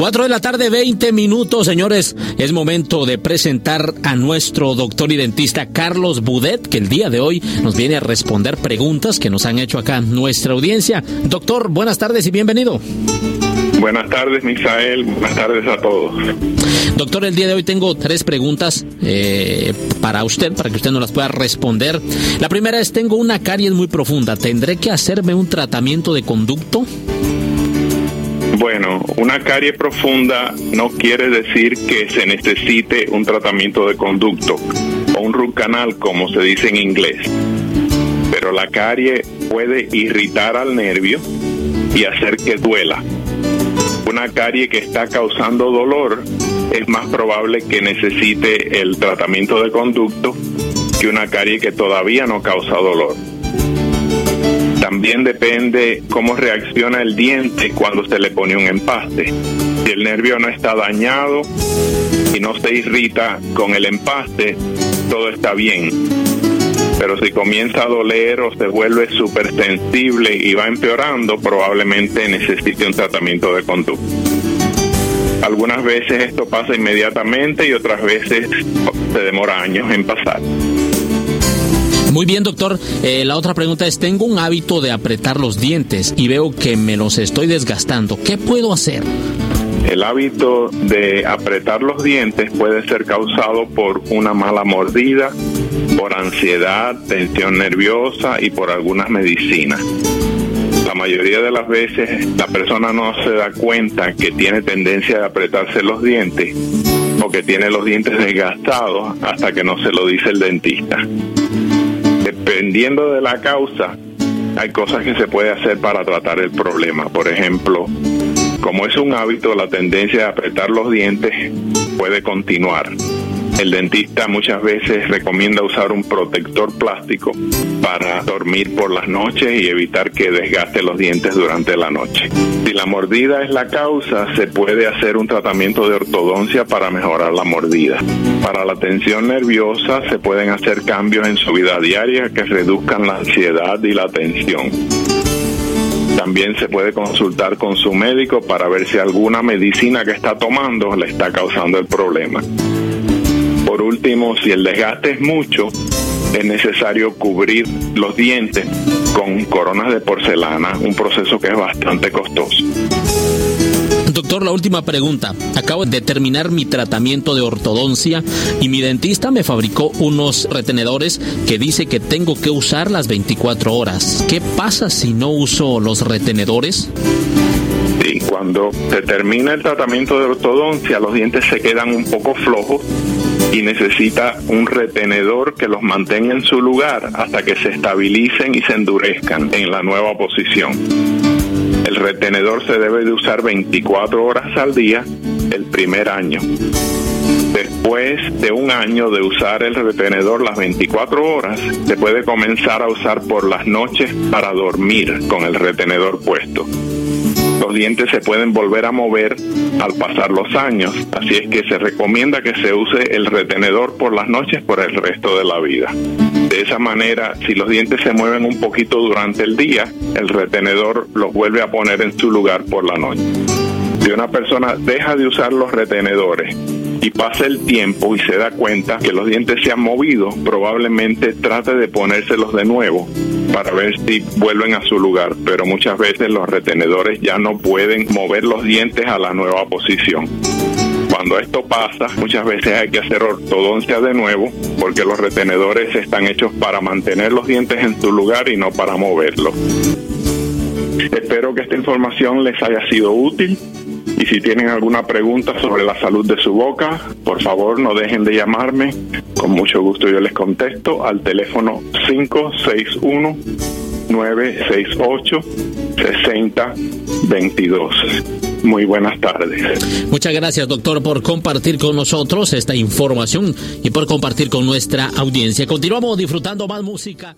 4 de la tarde, 20 minutos, señores. Es momento de presentar a nuestro doctor y dentista Carlos Budet, que el día de hoy nos viene a responder preguntas que nos han hecho acá nuestra audiencia. Doctor, buenas tardes y bienvenido. Buenas tardes, Misael. Buenas tardes a todos. Doctor, el día de hoy tengo tres preguntas eh, para usted, para que usted nos las pueda responder. La primera es, tengo una caries muy profunda. ¿Tendré que hacerme un tratamiento de conducto? Bueno, una carie profunda no quiere decir que se necesite un tratamiento de conducto o un root canal, como se dice en inglés. Pero la carie puede irritar al nervio y hacer que duela una carie que está causando dolor, es más probable que necesite el tratamiento de conducto que una carie que todavía no causa dolor. También depende cómo reacciona el diente cuando se le pone un empaste. Si el nervio no está dañado y no se irrita con el empaste, todo está bien pero si comienza a doler o se vuelve súper sensible y va empeorando, probablemente necesite un tratamiento de conducta. Algunas veces esto pasa inmediatamente y otras veces se demora años en pasar. Muy bien, doctor. Eh, la otra pregunta es, tengo un hábito de apretar los dientes y veo que me los estoy desgastando. ¿Qué puedo hacer? El hábito de apretar los dientes puede ser causado por una mala mordida, por ansiedad, tensión nerviosa y por algunas medicinas. La mayoría de las veces la persona no se da cuenta que tiene tendencia de apretarse los dientes o que tiene los dientes desgastados hasta que no se lo dice el dentista. Dependiendo de la causa, hay cosas que se puede hacer para tratar el problema. Por ejemplo, como es un hábito, la tendencia de apretar los dientes puede continuar. El dentista muchas veces recomienda usar un protector plástico para dormir por las noches y evitar que desgaste los dientes durante la noche. Si la mordida es la causa, se puede hacer un tratamiento de ortodoncia para mejorar la mordida. Para la tensión nerviosa se pueden hacer cambios en su vida diaria que reduzcan la ansiedad y la tensión. También se puede consultar con su médico para ver si alguna medicina que está tomando le está causando el problema. Por último, si el desgaste es mucho, es necesario cubrir los dientes con coronas de porcelana, un proceso que es bastante costoso. Doctor, la última pregunta. Acabo de terminar mi tratamiento de ortodoncia y mi dentista me fabricó unos retenedores que dice que tengo que usar las 24 horas. ¿Qué pasa si no uso los retenedores? Sí, cuando se termina el tratamiento de ortodoncia, los dientes se quedan un poco flojos y necesita un retenedor que los mantenga en su lugar hasta que se estabilicen y se endurezcan en la nueva posición. El retenedor se debe de usar 24 horas al día el primer año. Después de un año de usar el retenedor las 24 horas, se puede comenzar a usar por las noches para dormir con el retenedor puesto los dientes se pueden volver a mover al pasar los años, así es que se recomienda que se use el retenedor por las noches por el resto de la vida. De esa manera, si los dientes se mueven un poquito durante el día, el retenedor los vuelve a poner en su lugar por la noche. Si una persona deja de usar los retenedores y pasa el tiempo y se da cuenta que los dientes se han movido, probablemente trate de ponérselos de nuevo para ver si vuelven a su lugar, pero muchas veces los retenedores ya no pueden mover los dientes a la nueva posición. Cuando esto pasa, muchas veces hay que hacer ortodoncia de nuevo porque los retenedores están hechos para mantener los dientes en su lugar y no para moverlos. Espero que esta información les haya sido útil y si tienen alguna pregunta sobre la salud de su boca, por favor no dejen de llamarme. Con mucho gusto yo les contesto al teléfono 561 968 6022. Muy buenas tardes. Muchas gracias, doctor, por compartir con nosotros esta información y por compartir con nuestra audiencia. Continuamos disfrutando más música.